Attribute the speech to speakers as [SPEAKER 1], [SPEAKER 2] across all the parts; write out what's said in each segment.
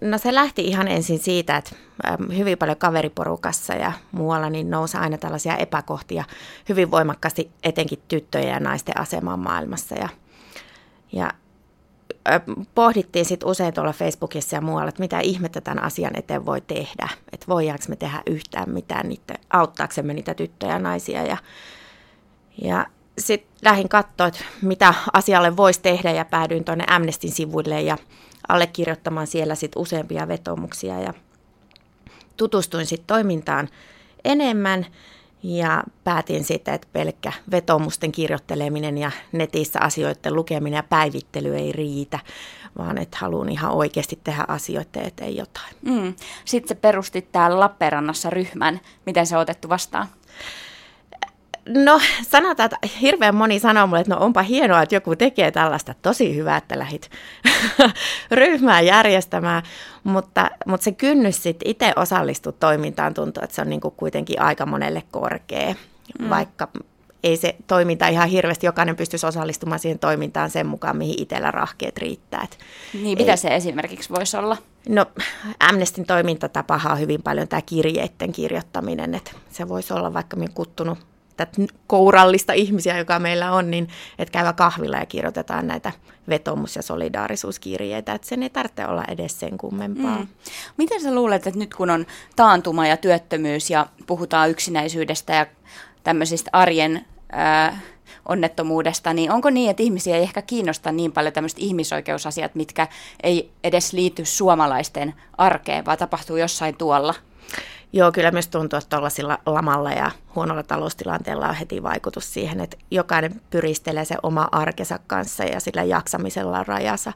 [SPEAKER 1] No se lähti ihan ensin siitä, että hyvin paljon kaveriporukassa ja muualla niin nousi aina tällaisia epäkohtia hyvin voimakkaasti etenkin tyttöjen ja naisten asemaan maailmassa. Ja, ja pohdittiin sitten usein tuolla Facebookissa ja muualla, että mitä ihmettä tämän asian eteen voi tehdä. Että voidaanko me tehdä yhtään mitään niitä, auttaaksemme niitä tyttöjä ja naisia. Ja, ja sitten lähdin katsoa, että mitä asialle voisi tehdä ja päädyin tuonne Amnestin sivuille ja allekirjoittamaan siellä sitten useampia vetomuksia ja tutustuin sitten toimintaan enemmän ja päätin sitten, että pelkkä vetomusten kirjoitteleminen ja netissä asioiden lukeminen ja päivittely ei riitä, vaan että haluan ihan oikeasti tehdä asioiden eteen jotain. Mm.
[SPEAKER 2] Sitten perustit täällä Lappeenrannassa ryhmän. Miten se on otettu vastaan?
[SPEAKER 1] No sanotaan, että hirveän moni sanoo mulle, että no onpa hienoa, että joku tekee tällaista. Tosi hyvä, että lähit ryhmää järjestämään, mutta, mutta se kynnys sitten itse osallistua toimintaan tuntuu, että se on niin kuin kuitenkin aika monelle korkea, mm. vaikka ei se toiminta ihan hirveästi, jokainen pystyisi osallistumaan siihen toimintaan sen mukaan, mihin itsellä rahkeet riittää.
[SPEAKER 2] Niin, mitä ei, se esimerkiksi voisi olla?
[SPEAKER 1] No, Amnestin toimintatapahan on hyvin paljon tämä kirjeiden kirjoittaminen, että se voisi olla vaikka minä kuttunut tätä kourallista ihmisiä, joka meillä on, niin että käyvä kahvilla ja kirjoitetaan näitä vetomus- ja solidaarisuuskirjeitä, että sen ei tarvitse olla edes sen kummempaa. Mm.
[SPEAKER 2] Miten sä luulet, että nyt kun on taantuma ja työttömyys ja puhutaan yksinäisyydestä ja tämmöisistä arjen ää, onnettomuudesta, niin onko niin, että ihmisiä ei ehkä kiinnosta niin paljon tämmöiset ihmisoikeusasiat, mitkä ei edes liity suomalaisten arkeen, vaan tapahtuu jossain tuolla?
[SPEAKER 1] Joo, kyllä myös tuntuu, että tuollaisilla lamalla ja huonolla taloustilanteella on heti vaikutus siihen, että jokainen pyristelee se oma arkensa kanssa ja sillä jaksamisella rajansa,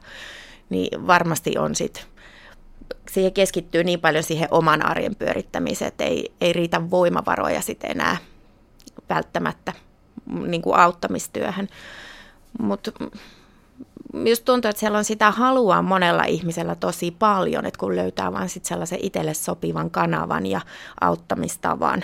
[SPEAKER 1] niin varmasti on sitten siihen keskittyy niin paljon siihen oman arjen pyörittämiseen, että ei, ei riitä voimavaroja sitten enää välttämättä niin kuin auttamistyöhön. Mutta just tuntuu, että siellä on sitä halua monella ihmisellä tosi paljon, että kun löytää vain sit sellaisen itselle sopivan kanavan ja auttamistavan.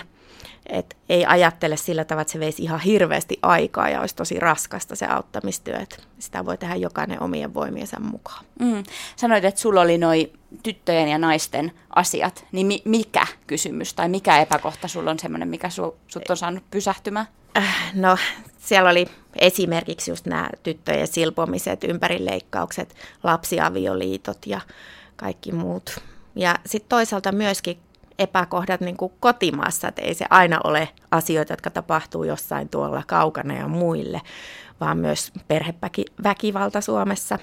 [SPEAKER 1] Et ei ajattele sillä tavalla, että se veisi ihan hirveästi aikaa ja olisi tosi raskasta se auttamistyö. Että sitä voi tehdä jokainen omien voimiensa mukaan. Mm.
[SPEAKER 2] Sanoit, että sulla oli noin tyttöjen ja naisten asiat. Niin mi- mikä kysymys tai mikä epäkohta sulla on sellainen, mikä su- sut on saanut pysähtymään?
[SPEAKER 1] Äh, no siellä oli esimerkiksi just nämä tyttöjen silpomiset, ympärileikkaukset, lapsiavioliitot ja kaikki muut. Ja sitten toisaalta myöskin epäkohdat niin kuin kotimaassa, että ei se aina ole asioita, jotka tapahtuu jossain tuolla kaukana ja muille, vaan myös perheväkivalta Suomessa,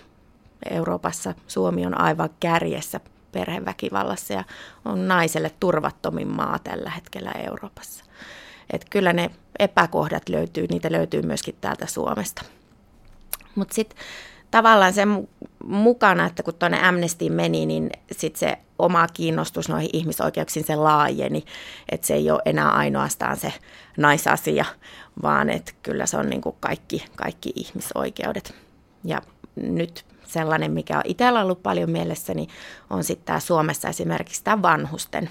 [SPEAKER 1] Euroopassa. Suomi on aivan kärjessä perheväkivallassa ja on naiselle turvattomin maa tällä hetkellä Euroopassa. Että kyllä ne epäkohdat löytyy, niitä löytyy myöskin täältä Suomesta. Mutta sitten tavallaan sen mukana, että kun tuonne Amnestiin meni, niin sitten se oma kiinnostus noihin ihmisoikeuksiin se laajeni, että se ei ole enää ainoastaan se naisasia, vaan että kyllä se on niin kuin kaikki, kaikki ihmisoikeudet. Ja nyt sellainen, mikä on itsellä ollut paljon mielessäni, on sitten tämä Suomessa esimerkiksi tämä vanhusten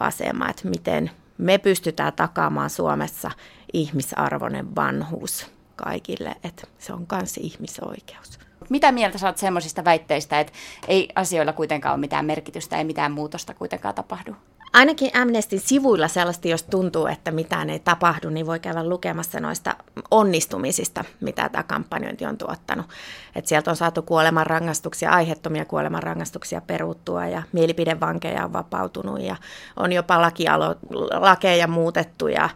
[SPEAKER 1] asema, että miten, me pystytään takaamaan Suomessa ihmisarvoinen vanhuus kaikille, että se on myös ihmisoikeus.
[SPEAKER 2] Mitä mieltä saat semmoisista väitteistä, että ei asioilla kuitenkaan ole mitään merkitystä, ei mitään muutosta kuitenkaan tapahdu?
[SPEAKER 1] Ainakin Amnestin sivuilla sellaista, jos tuntuu, että mitään ei tapahdu, niin voi käydä lukemassa noista onnistumisista, mitä tämä kampanjointi on tuottanut. Et sieltä on saatu kuolemanrangaistuksia, aiheettomia kuolemanrangaistuksia peruttua ja mielipidevankeja on vapautunut ja on jopa lakialo, lakeja muutettu. Ja,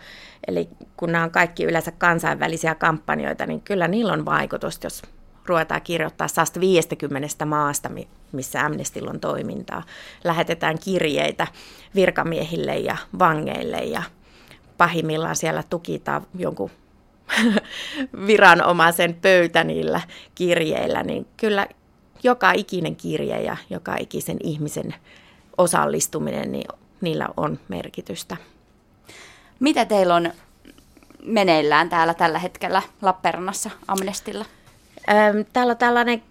[SPEAKER 1] eli kun nämä on kaikki yleensä kansainvälisiä kampanjoita, niin kyllä niillä on vaikutusta, jos ruvetaan kirjoittaa 150 maasta, missä Amnestilla on toimintaa. Lähetetään kirjeitä virkamiehille ja vangeille ja pahimmillaan siellä tukitaan jonkun viranomaisen pöytä niillä kirjeillä, niin kyllä joka ikinen kirje ja joka ikisen ihmisen osallistuminen, niin niillä on merkitystä.
[SPEAKER 2] Mitä teillä on meneillään täällä tällä hetkellä Lappeenrannassa Amnestilla?
[SPEAKER 1] Täällä on tällainen,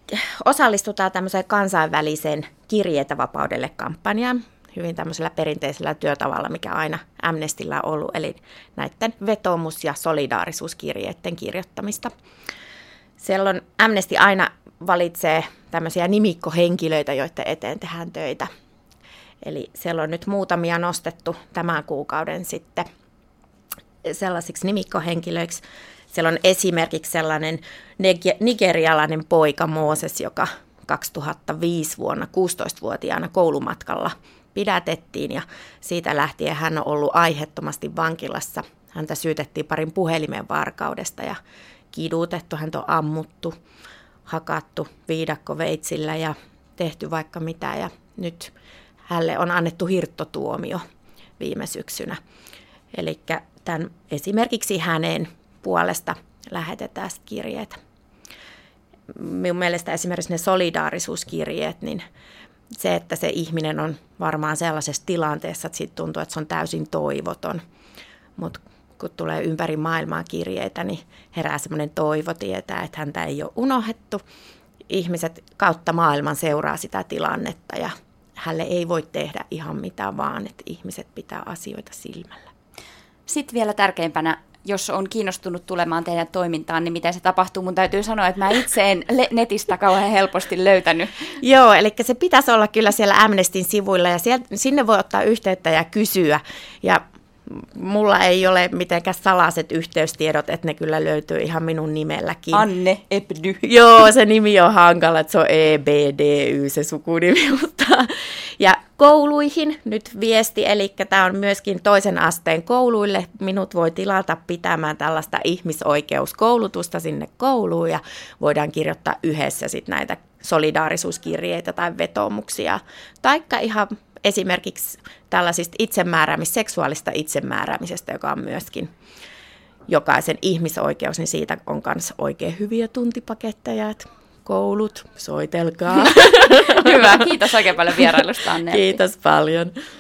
[SPEAKER 1] osallistutaan tämmöiseen kansainväliseen kirjeitä vapaudelle kampanjaan, hyvin tämmöisellä perinteisellä työtavalla, mikä aina Amnestilla on ollut, eli näiden vetomus- ja solidaarisuuskirjeiden kirjoittamista. Siellä on Amnesty aina valitsee tämmöisiä nimikkohenkilöitä, joiden eteen tehdään töitä. Eli siellä on nyt muutamia nostettu tämän kuukauden sitten sellaisiksi nimikkohenkilöiksi. Siellä on esimerkiksi sellainen nigerialainen poika Mooses, joka 2005 vuonna 16-vuotiaana koulumatkalla pidätettiin ja siitä lähtien hän on ollut aiheettomasti vankilassa. Häntä syytettiin parin puhelimen varkaudesta ja kidutettu, häntä on ammuttu, hakattu viidakkoveitsillä ja tehty vaikka mitä ja nyt hänelle on annettu hirttotuomio viime syksynä. Eli tämän esimerkiksi hänen puolesta lähetetään kirjeet. Minun mielestä esimerkiksi ne solidaarisuuskirjeet, niin se, että se ihminen on varmaan sellaisessa tilanteessa, että siitä tuntuu, että se on täysin toivoton. Mutta kun tulee ympäri maailmaa kirjeitä, niin herää semmoinen toivo tietää, että häntä ei ole unohdettu. Ihmiset kautta maailman seuraa sitä tilannetta ja hälle ei voi tehdä ihan mitään vaan, että ihmiset pitää asioita silmällä.
[SPEAKER 2] Sitten vielä tärkeimpänä, jos on kiinnostunut tulemaan teidän toimintaan, niin miten se tapahtuu? Mun täytyy sanoa, että mä itse en netistä kauhean helposti löytänyt.
[SPEAKER 1] Joo, eli se pitäisi olla kyllä siellä Amnestin sivuilla ja sieltä, sinne voi ottaa yhteyttä ja kysyä. Ja mulla ei ole mitenkään salaiset yhteystiedot, että ne kyllä löytyy ihan minun nimelläkin.
[SPEAKER 2] Anne Ebdy.
[SPEAKER 1] Joo, se nimi on hankala, että se on EBDY se sukunimi, mutta ja kouluihin nyt viesti, eli tämä on myöskin toisen asteen kouluille. Minut voi tilata pitämään tällaista ihmisoikeuskoulutusta sinne kouluun ja voidaan kirjoittaa yhdessä sitten näitä solidaarisuuskirjeitä tai vetomuksia. Taikka ihan esimerkiksi tällaisista itsemääräämis, seksuaalista itsemääräämisestä, joka on myöskin jokaisen ihmisoikeus, niin siitä on myös oikein hyviä tuntipaketteja, että koulut, soitelkaa.
[SPEAKER 2] Hyvä, kiitos oikein paljon vierailusta Anne.
[SPEAKER 1] Kiitos paljon.